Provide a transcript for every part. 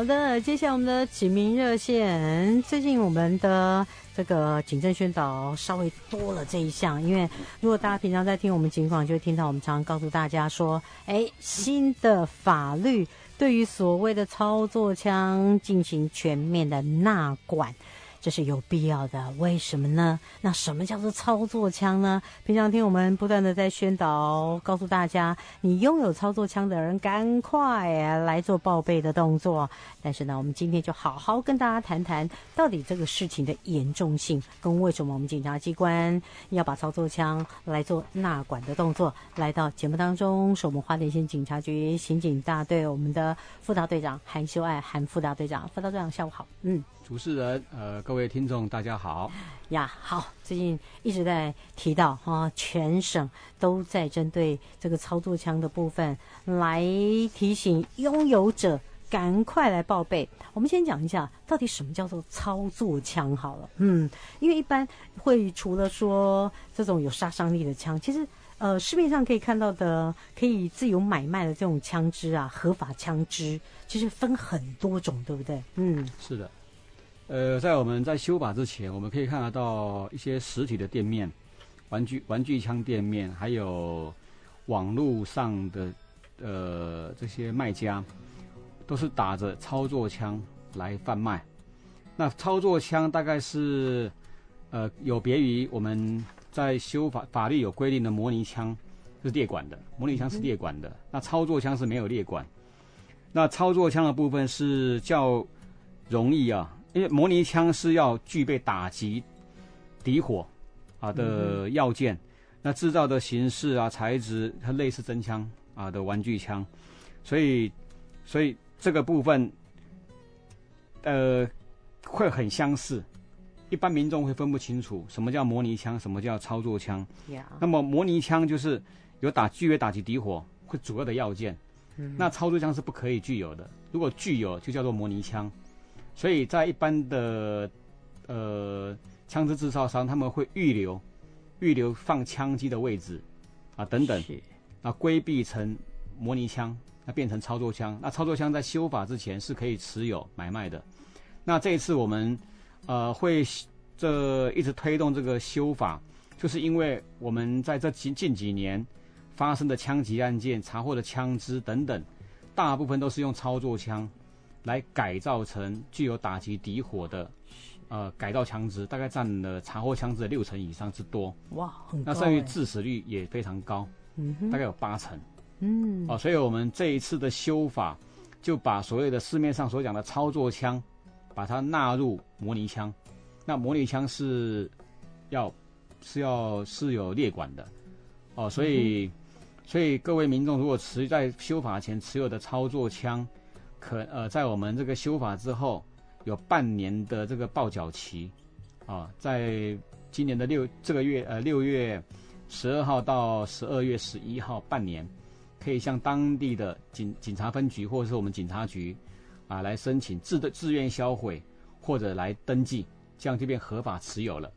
好的，接下来我们的警民热线。最近我们的这个警政宣导稍微多了这一项，因为如果大家平常在听我们警广，就会听到我们常常告诉大家说，哎，新的法律对于所谓的操作枪进行全面的纳管。这是有必要的，为什么呢？那什么叫做操作枪呢？平常听我们不断的在宣导，告诉大家，你拥有操作枪的人，赶快来做报备的动作。但是呢，我们今天就好好跟大家谈谈，到底这个事情的严重性，跟为什么我们警察机关要把操作枪来做纳管的动作。来到节目当中，是我们花莲县警察局刑警大队我们的副大队长韩修爱，韩副大队长，副大队长下午好，嗯。主持人，呃，各位听众，大家好呀。好，最近一直在提到哈、哦，全省都在针对这个操作枪的部分来提醒拥有者赶快来报备。我们先讲一下，到底什么叫做操作枪好了。嗯，因为一般会除了说这种有杀伤力的枪，其实呃市面上可以看到的可以自由买卖的这种枪支啊，合法枪支其实分很多种，对不对？嗯，是的。呃，在我们在修法之前，我们可以看得到一些实体的店面，玩具玩具枪店面，还有网络上的呃这些卖家，都是打着操作枪来贩卖。那操作枪大概是呃有别于我们在修法法律有规定的模拟枪是列管的，模拟枪是列管的，那操作枪是没有列管。那操作枪的部分是较容易啊。因为模拟枪是要具备打击敌火啊的要件，嗯、那制造的形式啊、材质它类似真枪啊的玩具枪，所以所以这个部分呃会很相似，一般民众会分不清楚什么叫模拟枪，什么叫操作枪。那么模拟枪就是有打具备打击敌火会主要的要件，嗯、那操作枪是不可以具有的，如果具有就叫做模拟枪。所以在一般的呃枪支制造商，他们会预留预留放枪机的位置啊等等，啊规避成模拟枪，那变成操作枪。那操作枪在修法之前是可以持有买卖的。那这一次我们呃会这一直推动这个修法，就是因为我们在这近近几年发生的枪击案件、查获的枪支等等，大部分都是用操作枪。来改造成具有打击敌火的，呃，改造枪支，大概占了查获枪支的六成以上之多。哇，很高。那剩余致死率也非常高，嗯，大概有八成。嗯，哦，所以我们这一次的修法，就把所谓的市面上所讲的操作枪，把它纳入模拟枪。那模拟枪是要是要是有列管的，哦，所以、嗯、所以各位民众如果持在修法前持有的操作枪。可呃，在我们这个修法之后，有半年的这个报缴期，啊，在今年的六这个月呃六月十二号到十二月十一号半年，可以向当地的警警察分局或者是我们警察局啊来申请自的自愿销毁或者来登记，这样就变合法持有了。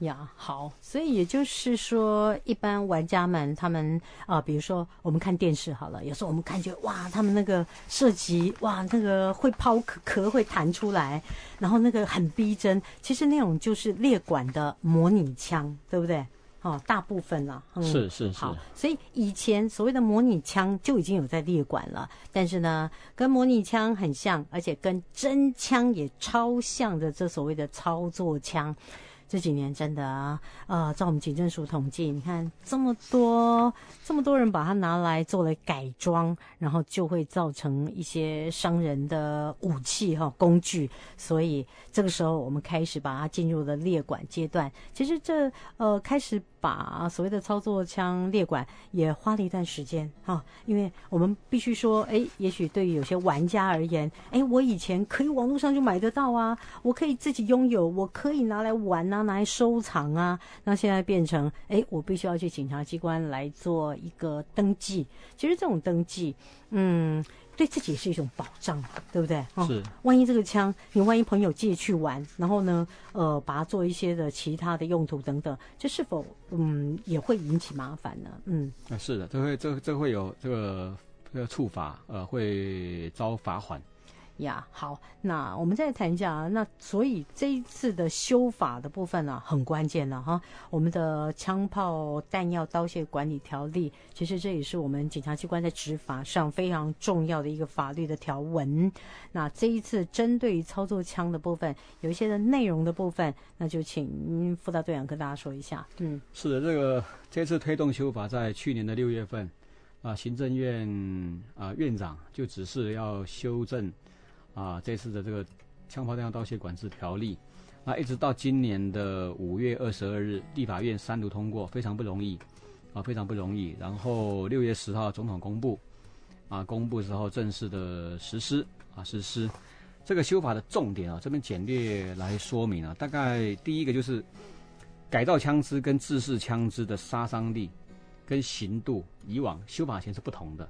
呀，好，所以也就是说，一般玩家们他们啊、呃，比如说我们看电视好了，有时候我们看觉哇，他们那个射击哇，那个会抛壳壳会弹出来，然后那个很逼真，其实那种就是猎管的模拟枪，对不对？哦，大部分了，嗯、是是是。好，所以以前所谓的模拟枪就已经有在列管了，但是呢，跟模拟枪很像，而且跟真枪也超像的这所谓的操作枪。这几年真的啊，呃，照我们警政署统计，你看这么多这么多人把它拿来做了改装，然后就会造成一些伤人的武器哈工具，所以这个时候我们开始把它进入了列管阶段。其实这呃开始。把所谓的操作枪列管也花了一段时间哈，因为我们必须说，哎，也许对于有些玩家而言，哎，我以前可以网络上就买得到啊，我可以自己拥有，我可以拿来玩啊，拿来收藏啊，那现在变成，哎，我必须要去警察机关来做一个登记。其实这种登记，嗯。对自己也是一种保障，对不对？是。万一这个枪，你万一朋友借去玩，然后呢，呃，把它做一些的其他的用途等等，这是否嗯也会引起麻烦呢？嗯，啊，是的，这会这这会有这个这个处罚，呃，会遭罚款。呀，好，那我们再谈一下啊，那所以这一次的修法的部分呢、啊，很关键了哈。我们的枪炮弹药刀械管理条例，其实这也是我们检察机关在执法上非常重要的一个法律的条文。那这一次针对于操作枪的部分，有一些的内容的部分，那就请副大队长跟大家说一下。嗯，是的，这个这次推动修法，在去年的六月份，啊，行政院啊院长就指示要修正。啊，这次的这个枪炮弹药盗窃管制条例，那一直到今年的五月二十二日，立法院三读通过，非常不容易，啊，非常不容易。然后六月十号总统公布，啊，公布之后正式的实施，啊，实施。这个修法的重点啊，这边简略来说明啊，大概第一个就是改造枪支跟制式枪支的杀伤力跟刑度，以往修法前是不同的，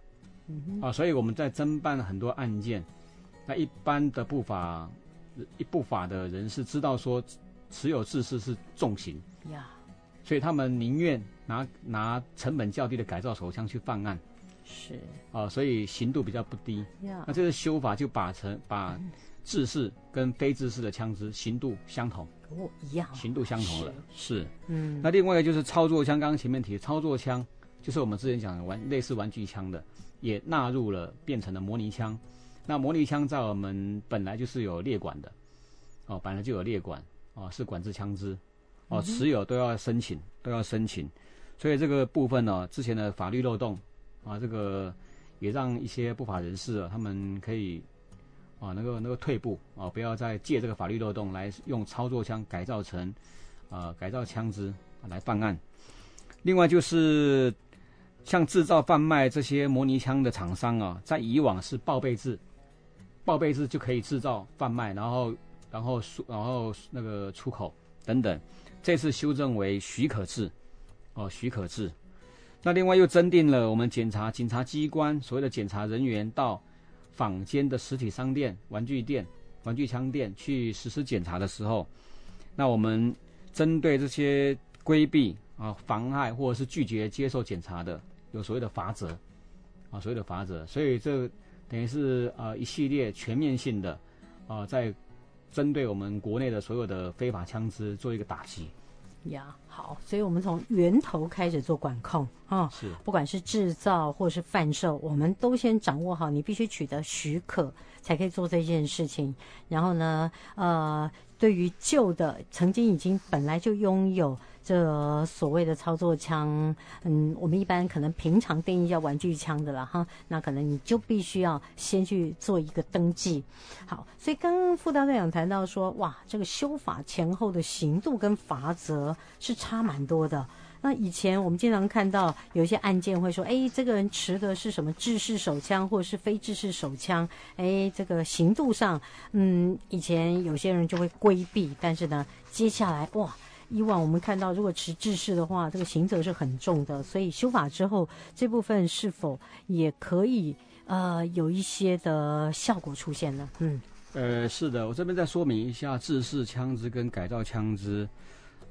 啊，所以我们在侦办很多案件。那一般的不法，一不法的人是知道说，持有制式是重刑。呀。所以他们宁愿拿拿成本较低的改造手枪去犯案，是。啊、呃，所以刑度比较不低。那这个修法就把成把制式跟非制式的枪支刑度相同，哦，一样，刑度相同了，是，是。嗯。那另外一个就是操作枪，刚刚前面提的操作枪，就是我们之前讲的玩类似玩具枪的，也纳入了变成了模拟枪。那模拟枪在我们本来就是有列管的，哦，本来就有列管，哦，是管制枪支，哦，持有都要申请，都要申请，所以这个部分呢，之前的法律漏洞，啊，这个也让一些不法人士啊，他们可以，啊，能够能够退步，啊，不要再借这个法律漏洞来用操作枪改造成，啊，改造枪支来犯案。另外就是像制造贩卖这些模拟枪的厂商啊，在以往是报备制。报备制就可以制造、贩卖，然后，然后然后那个出口等等。这次修正为许可制，哦，许可制。那另外又增订了我们检查警察机关所谓的检察人员到坊间的实体商店、玩具店、玩具枪店去实施检查的时候，那我们针对这些规避啊、妨碍或者是拒绝接受检查的，有所谓的罚则，啊，所谓的罚则。所以这。等于是呃一系列全面性的，啊、呃，在针对我们国内的所有的非法枪支做一个打击。呀，好，所以我们从源头开始做管控啊，是，不管是制造或是贩售，我们都先掌握好，你必须取得许可才可以做这件事情。然后呢，呃，对于旧的曾经已经本来就拥有。这所谓的操作枪，嗯，我们一般可能平常定义叫玩具枪的了哈，那可能你就必须要先去做一个登记。好，所以刚刚副大队长谈到说，哇，这个修法前后的刑度跟罚则是差蛮多的。那以前我们经常看到有一些案件会说，哎，这个人持的是什么制式手枪或者是非制式手枪，哎，这个刑度上，嗯，以前有些人就会规避，但是呢，接下来哇。以往我们看到，如果持制式的话，这个刑责是很重的。所以修法之后，这部分是否也可以呃有一些的效果出现呢？嗯，呃，是的，我这边再说明一下制式枪支跟改造枪支，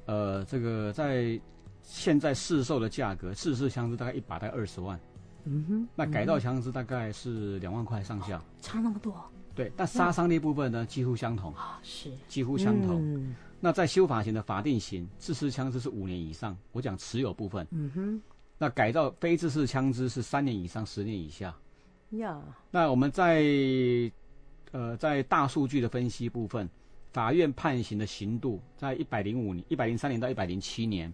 呃，这个在现在市售的价格，制式枪支大概一把大概二十万，嗯哼，那改造枪支大概是两万块上下，哦，差那么多。对，但杀伤力部分呢，几乎相同啊，是几乎相同。嗯、那在修法前的法定刑，制式枪支是五年以上。我讲持有部分，嗯哼。那改造非制式枪支是三年以上，十年以下。呀。那我们在呃在大数据的分析部分，法院判刑的刑度在一百零五年、一百零三年到一百零七年，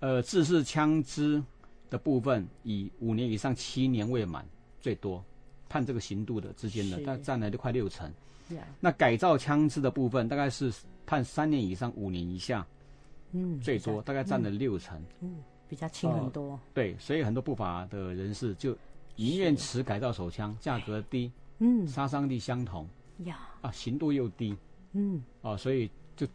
呃，制式枪支的部分以五年以上七年未满最多。判这个刑度的之间的，大概占了就快六成。那改造枪支的部分，大概是判三年以上五年以下，嗯，最多大概占了六成，嗯，比较轻很多。呃。对，所以很多不法的人士就宁愿持改造手枪，价格低，嗯，杀伤力相同，呀，啊，刑度又低，嗯，哦，所以就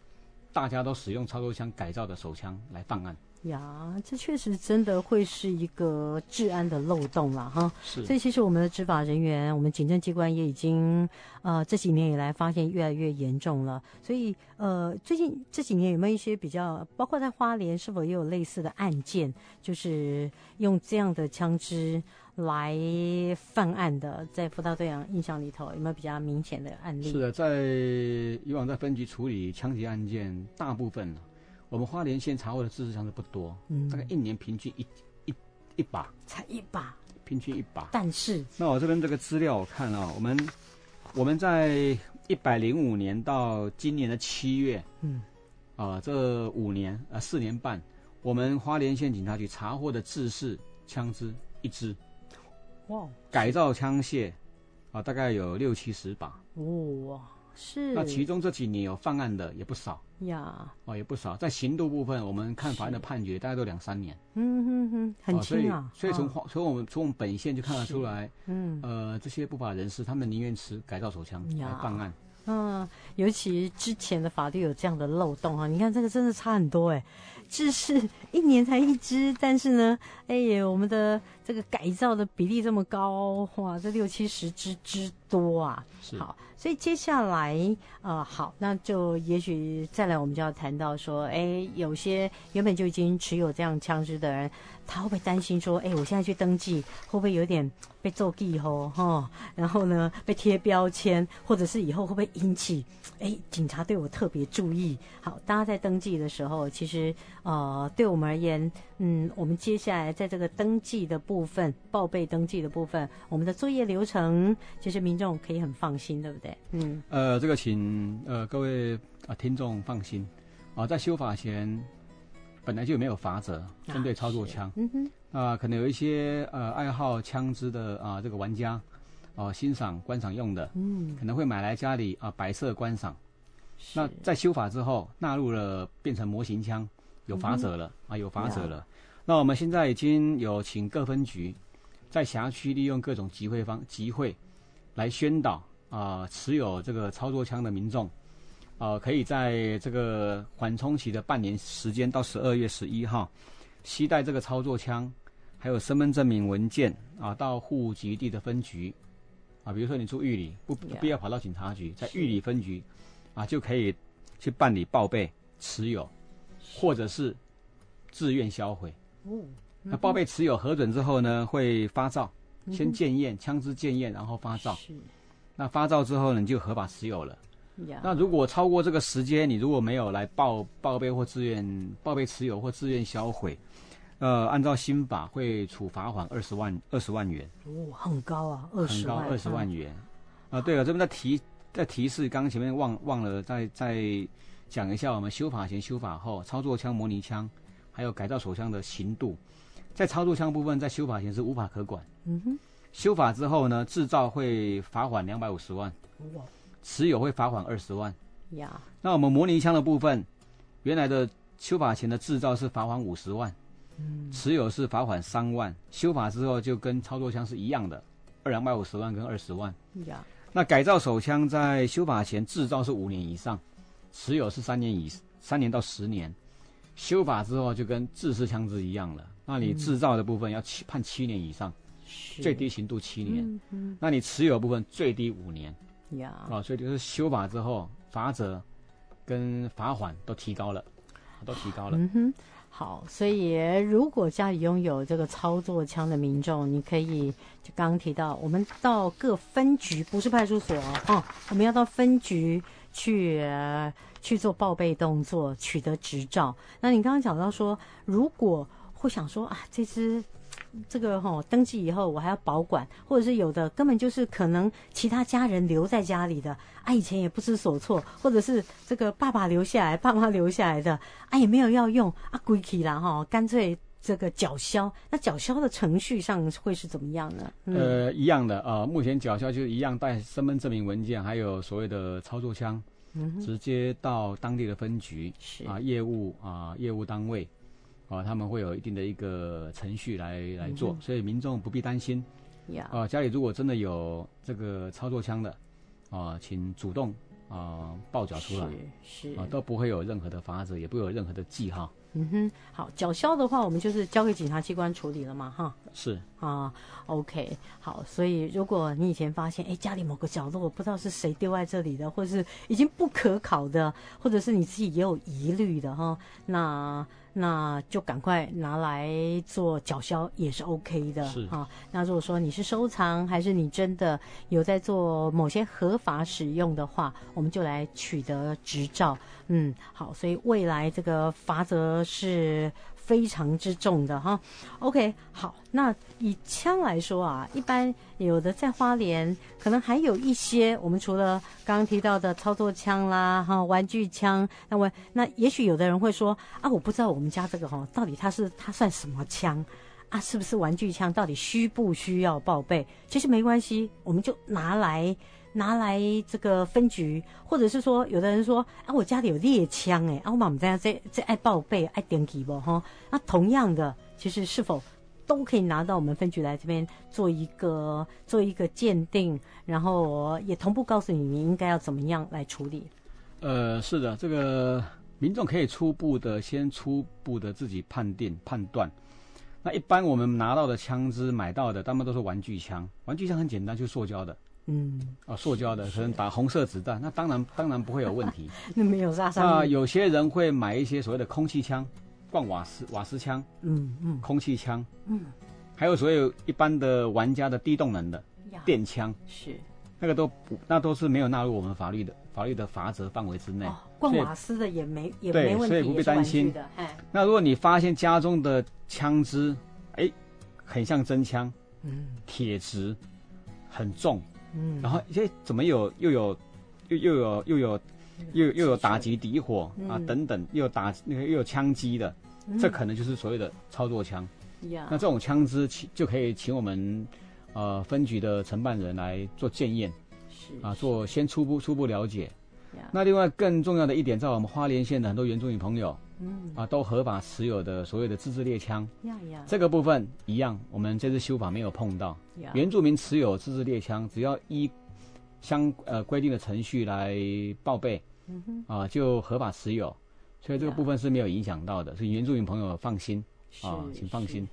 大家都使用操作枪改造的手枪来犯案。呀，这确实真的会是一个治安的漏洞了哈。是，所以其实我们的执法人员，我们警政机关也已经呃这几年以来发现越来越严重了。所以呃最近这几年有没有一些比较，包括在花莲是否也有类似的案件，就是用这样的枪支来犯案的？在辅导队长印象里头有没有比较明显的案例？是的，在以往在分局处理枪击案件，大部分。我们花莲县查获的制式枪支不多，嗯，大概一年平均一一一把，才一把，平均一把。但是，那我这边这个资料我看啊，我们我们在一百零五年到今年的七月，嗯，啊、呃，这五年啊四年半，我们花莲县警察局查获的制式枪支一支，哇，改造枪械啊，大概有六七十把，哇。是，那其中这几年有犯案的也不少呀，哦，也不少。在刑度部分，我们看法院的判决大概都两三年，嗯哼哼，很轻啊。所以，所以从从、哦、我们从我们本县就看得出来，嗯，呃，这些不法人士他们宁愿持改造手枪来办案。嗯，尤其之前的法律有这样的漏洞啊，你看这个真的差很多哎，制式一年才一支，但是呢，哎呀，我们的这个改造的比例这么高，哇，这六七十支之多啊。好，所以接下来啊、呃，好，那就也许再来我们就要谈到说，哎，有些原本就已经持有这样枪支的人，他会不会担心说，哎，我现在去登记，会不会有点被做记吼哈？然后呢，被贴标签，或者是以后会不会引起哎警察对我特别注意？好，大家在登记的时候，其实呃，对我们而言，嗯，我们接下来在这个登记的部分，报备登记的部分，我们的作业流程，其实民众可以很放心，对不对？嗯，呃，这个请呃各位啊、呃、听众放心啊、呃，在修法前。本来就没有法则针对操作枪，啊、嗯哼，呃，可能有一些呃爱好枪支的啊、呃、这个玩家，哦、呃、欣赏观赏用的，嗯，可能会买来家里啊、呃、摆设观赏。那在修法之后纳入了变成模型枪，有法则了、嗯、啊有法则了。那我们现在已经有请各分局在辖区利用各种集会方集会来宣导啊、呃、持有这个操作枪的民众。呃，可以在这个缓冲期的半年时间到十二月十一号，携带这个操作枪，还有身份证明文件啊，到户籍地的分局啊，比如说你住玉里，不不必要跑到警察局，在玉里分局啊，就可以去办理报备持有，或者是自愿销毁。那报备持有核准之后呢，会发照，先检验枪支检验，然后发照。那发照之后呢，你就合法持有了。那如果超过这个时间，你如果没有来报报备或自愿报备持有或自愿销毁，呃，按照新法会处罚款二十万二十万元。哦，很高啊，二十万。很高，二十万元。啊，对了，这边在提在提示，刚刚前面忘忘了再再讲一下，我们修法前、修法后，操作枪、模拟枪，还有改造手枪的刑度，在操作枪部分，在修法前是无法可管。嗯哼。修法之后呢，制造会罚款两百五十万。哇。持有会罚款二十万，呀。那我们模拟枪的部分，原来的修法前的制造是罚款五十万，嗯，持有是罚款三万。修法之后就跟操作枪是一样的，二两百五十万跟二十万，呀。那改造手枪在修法前制造是五年以上，持有是三年以三年到十年，修法之后就跟制式枪支一样了。那你制造的部分要七判七年以上，最低刑度七年。嗯嗯。那你持有部分最低五年。呀。啊，所以就是修法之后，罚则跟罚款都提高了，都提高了。嗯哼。好，所以如果家里拥有这个操作枪的民众，你可以就刚刚提到，我们到各分局，不是派出所哦，我们要到分局去去做报备动作，取得执照。那你刚刚讲到说，如果会想说啊，这支。这个哈、哦、登记以后，我还要保管，或者是有的根本就是可能其他家人留在家里的，啊，以前也不知所措，或者是这个爸爸留下来、爸妈留下来的，啊，也没有要用，啊，归去了哈，干脆这个缴销。那缴销的程序上会是怎么样呢？嗯、呃，一样的啊、呃，目前缴销就是一样带身份证明文件，还有所谓的操作枪，嗯，直接到当地的分局是啊，业务啊，业务单位。啊，他们会有一定的一个程序来来做，嗯、所以民众不必担心。呀，啊，家里如果真的有这个操作枪的，啊，请主动啊报缴出来，是，是啊，都不会有任何的罚则，也不会有任何的记号。嗯哼，好，缴销的话，我们就是交给警察机关处理了嘛，哈。是啊，OK，好，所以如果你以前发现，哎，家里某个角落我不知道是谁丢在这里的，或者是已经不可考的，或者是你自己也有疑虑的，哈，那。那就赶快拿来做缴销也是 OK 的，是啊。那如果说你是收藏，还是你真的有在做某些合法使用的话，我们就来取得执照。嗯，好，所以未来这个罚则是。非常之重的哈，OK，好，那以枪来说啊，一般有的在花莲，可能还有一些，我们除了刚刚提到的操作枪啦，哈，玩具枪，那么那也许有的人会说啊，我不知道我们家这个哈，到底它是它算什么枪啊？是不是玩具枪？到底需不需要报备？其实没关系，我们就拿来。拿来这个分局，或者是说，有的人说啊，我家里有猎枪哎，啊，我们这样这这爱报备爱登记不哈？那同样的，其实是否都可以拿到我们分局来这边做一个做一个鉴定，然后也同步告诉你，你应该要怎么样来处理？呃，是的，这个民众可以初步的先初步的自己判定判断。那一般我们拿到的枪支买到的，大部分都是玩具枪，玩具枪很简单，就是塑胶的。嗯，啊，塑胶的可能打红色子弹，那当然当然不会有问题。那没有杀伤力。那有些人会买一些所谓的空气枪，灌瓦斯瓦斯枪，嗯嗯，空气枪，嗯，还有所有一般的玩家的低动能的电枪，是那个都不，那都是没有纳入我们法律的法律的罚则范围之内。哦，灌瓦斯的也没也没问题，所以不必担心。那如果你发现家中的枪支，哎，很像真枪，嗯，铁质很重。嗯，然后一些怎么有又有又又有又有又又有打击底火啊等等，又有打那个又有枪击的，这可能就是所谓的操作枪。那这种枪支请就可以请我们呃分局的承办人来做检验，啊做先初步初步了解。那另外更重要的一点，在我们花莲县的很多原住民朋友。嗯。啊，都合法持有的所有的自制猎枪，呀呀，这个部分一样，我们这次修法没有碰到。原住民持有自制猎枪，只要依相呃规定的程序来报备，嗯哼，啊就合法持有，所以这个部分是没有影响到的，所以原住民朋友放心啊，请放心。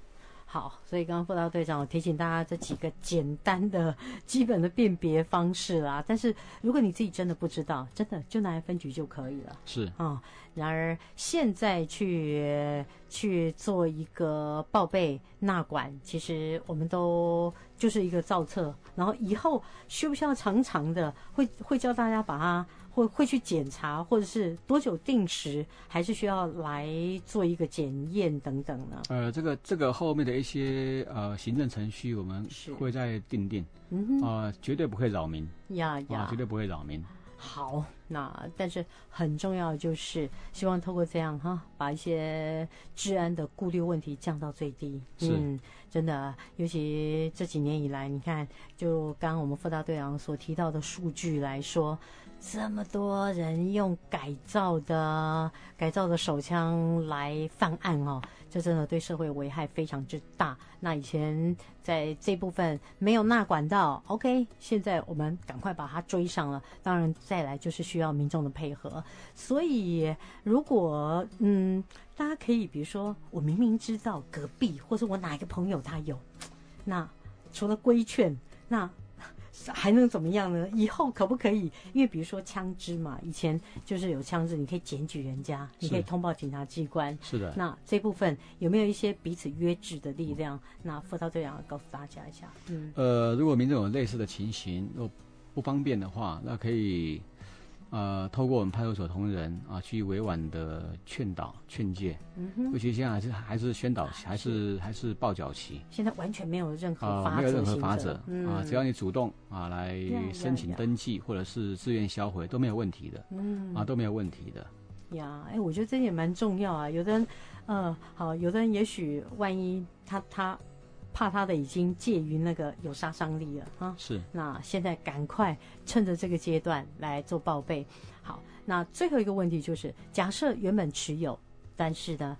好，所以刚刚副大队长我提醒大家这几个简单的基本的辨别方式啦。但是如果你自己真的不知道，真的就拿来分局就可以了。是啊、嗯，然而现在去去做一个报备纳管，其实我们都就是一个造册，然后以后需不需要常常的会会教大家把它。会会去检查，或者是多久定时，还是需要来做一个检验等等呢？呃，这个这个后面的一些呃行政程序，我们会再定定，嗯，啊、呃，绝对不会扰民，呀呀，啊、绝对不会扰民。好，那但是很重要的就是希望透过这样哈，把一些治安的顾虑问题降到最低。是，嗯，真的，尤其这几年以来，你看，就刚刚我们副大队长所提到的数据来说。这么多人用改造的改造的手枪来犯案哦，这真的对社会危害非常之大。那以前在这部分没有纳管到，OK，现在我们赶快把它追上了。当然，再来就是需要。民众的配合。所以，如果嗯，大家可以比如说，我明明知道隔壁或者我哪一个朋友他有，那除了规劝，那。还能怎么样呢？以后可不可以？因为比如说枪支嘛，以前就是有枪支，你可以检举人家，你可以通报警察机关。是的。那这部分有没有一些彼此约制的力量？那副导队长告诉大家一下。嗯。呃，如果民众有类似的情形，若不方便的话，那可以。呃，透过我们派出所同仁啊，去委婉的劝导、劝诫。嗯哼。尤其现在还是还是宣导期，还是还是报缴期。现在完全没有任何啊、呃，没有任何法则、嗯、啊，只要你主动啊来申请登记或者是自愿销毁都没有问题的。嗯。啊，都没有问题的。呀，哎，我觉得这也蛮重要啊。有的人，呃，好，有的人也许万一他他。怕他的已经介于那个有杀伤力了啊！是，那现在赶快趁着这个阶段来做报备。好，那最后一个问题就是，假设原本持有，但是呢，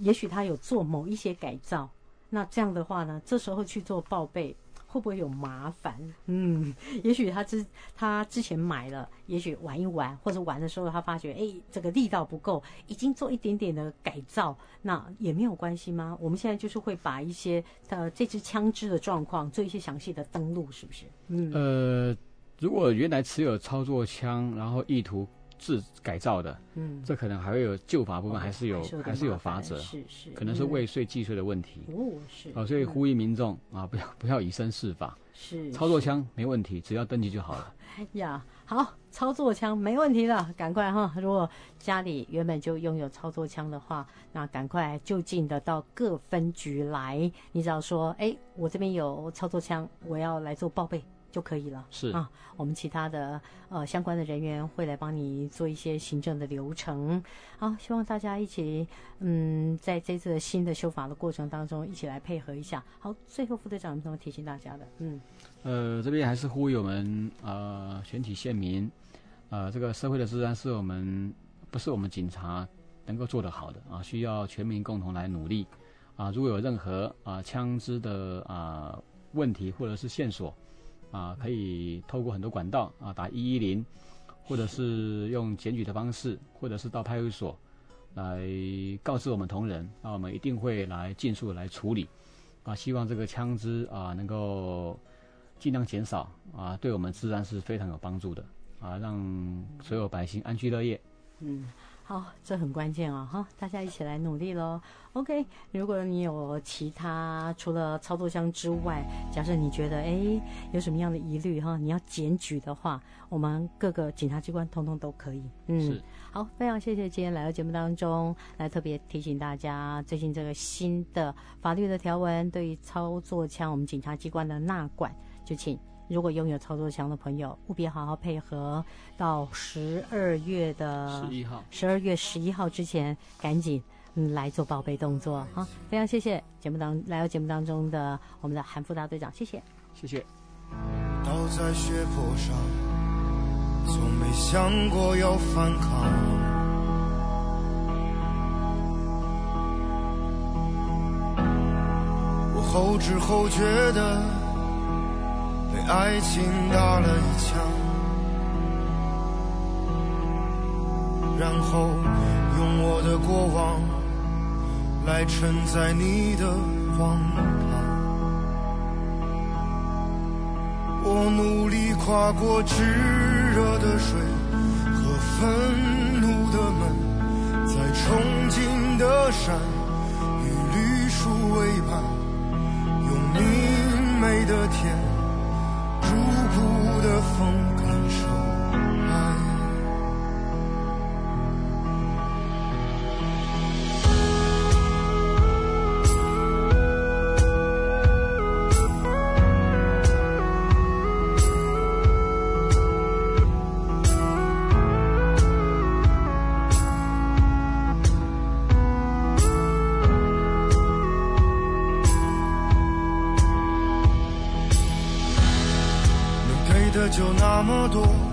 也许他有做某一些改造，那这样的话呢，这时候去做报备。会不会有麻烦？嗯，也许他之他之前买了，也许玩一玩，或者玩的时候他发觉，哎，这个力道不够，已经做一点点的改造，那也没有关系吗？我们现在就是会把一些呃这支枪支的状况做一些详细的登录，是不是？嗯，呃，如果原来持有操作枪，然后意图。自改造的，嗯，这可能还会有旧法部分，还是有，还是有，还是有罚则，是是，可能是未遂既遂的问题，哦是，哦，所以呼吁民众、嗯、啊，不要 不要以身试法，是，操作枪没问题，只要登记就好了。呀，好，操作枪没问题了，赶快哈，如果家里原本就拥有操作枪的话，那赶快就近的到各分局来，你只要说，哎，我这边有操作枪，我要来做报备。就可以了，是啊，我们其他的呃相关的人员会来帮你做一些行政的流程。好，希望大家一起嗯，在这次新的修法的过程当中，一起来配合一下。好，最后副队长有什么提醒大家的？嗯，呃，这边还是呼吁我们呃全体县民，呃，这个社会的治安是我们不是我们警察能够做得好的啊，需要全民共同来努力啊。如果有任何啊枪支的啊问题或者是线索。啊，可以透过很多管道啊，打一一零，或者是用检举的方式，或者是到派出所来告知我们同仁，那我们一定会来尽速来处理。啊，希望这个枪支啊能够尽量减少啊，对我们治安是非常有帮助的啊，让所有百姓安居乐业。嗯。好，这很关键啊！哈，大家一起来努力喽。OK，如果你有其他除了操作枪之外，假设你觉得哎有什么样的疑虑哈，你要检举的话，我们各个检察机关通通都可以。嗯，好，非常谢谢今天来到节目当中来特别提醒大家，最近这个新的法律的条文对于操作枪，我们检察机关的纳管，就请。如果拥有操作枪的朋友，务必好好配合，到十二月的十一号，十二月十一号之前，赶紧嗯来做报备动作。好，非常谢谢节目当来到节目当中的我们的韩副大队长，谢谢，谢谢。倒在血泊上，从没想过要反抗，我后知后觉的。爱情打了一枪，然后用我的过往来承载你的荒唐。我努力跨过炙热的水和愤怒的门，在憧憬的山与绿树为伴，用明媚的天。的风。么多，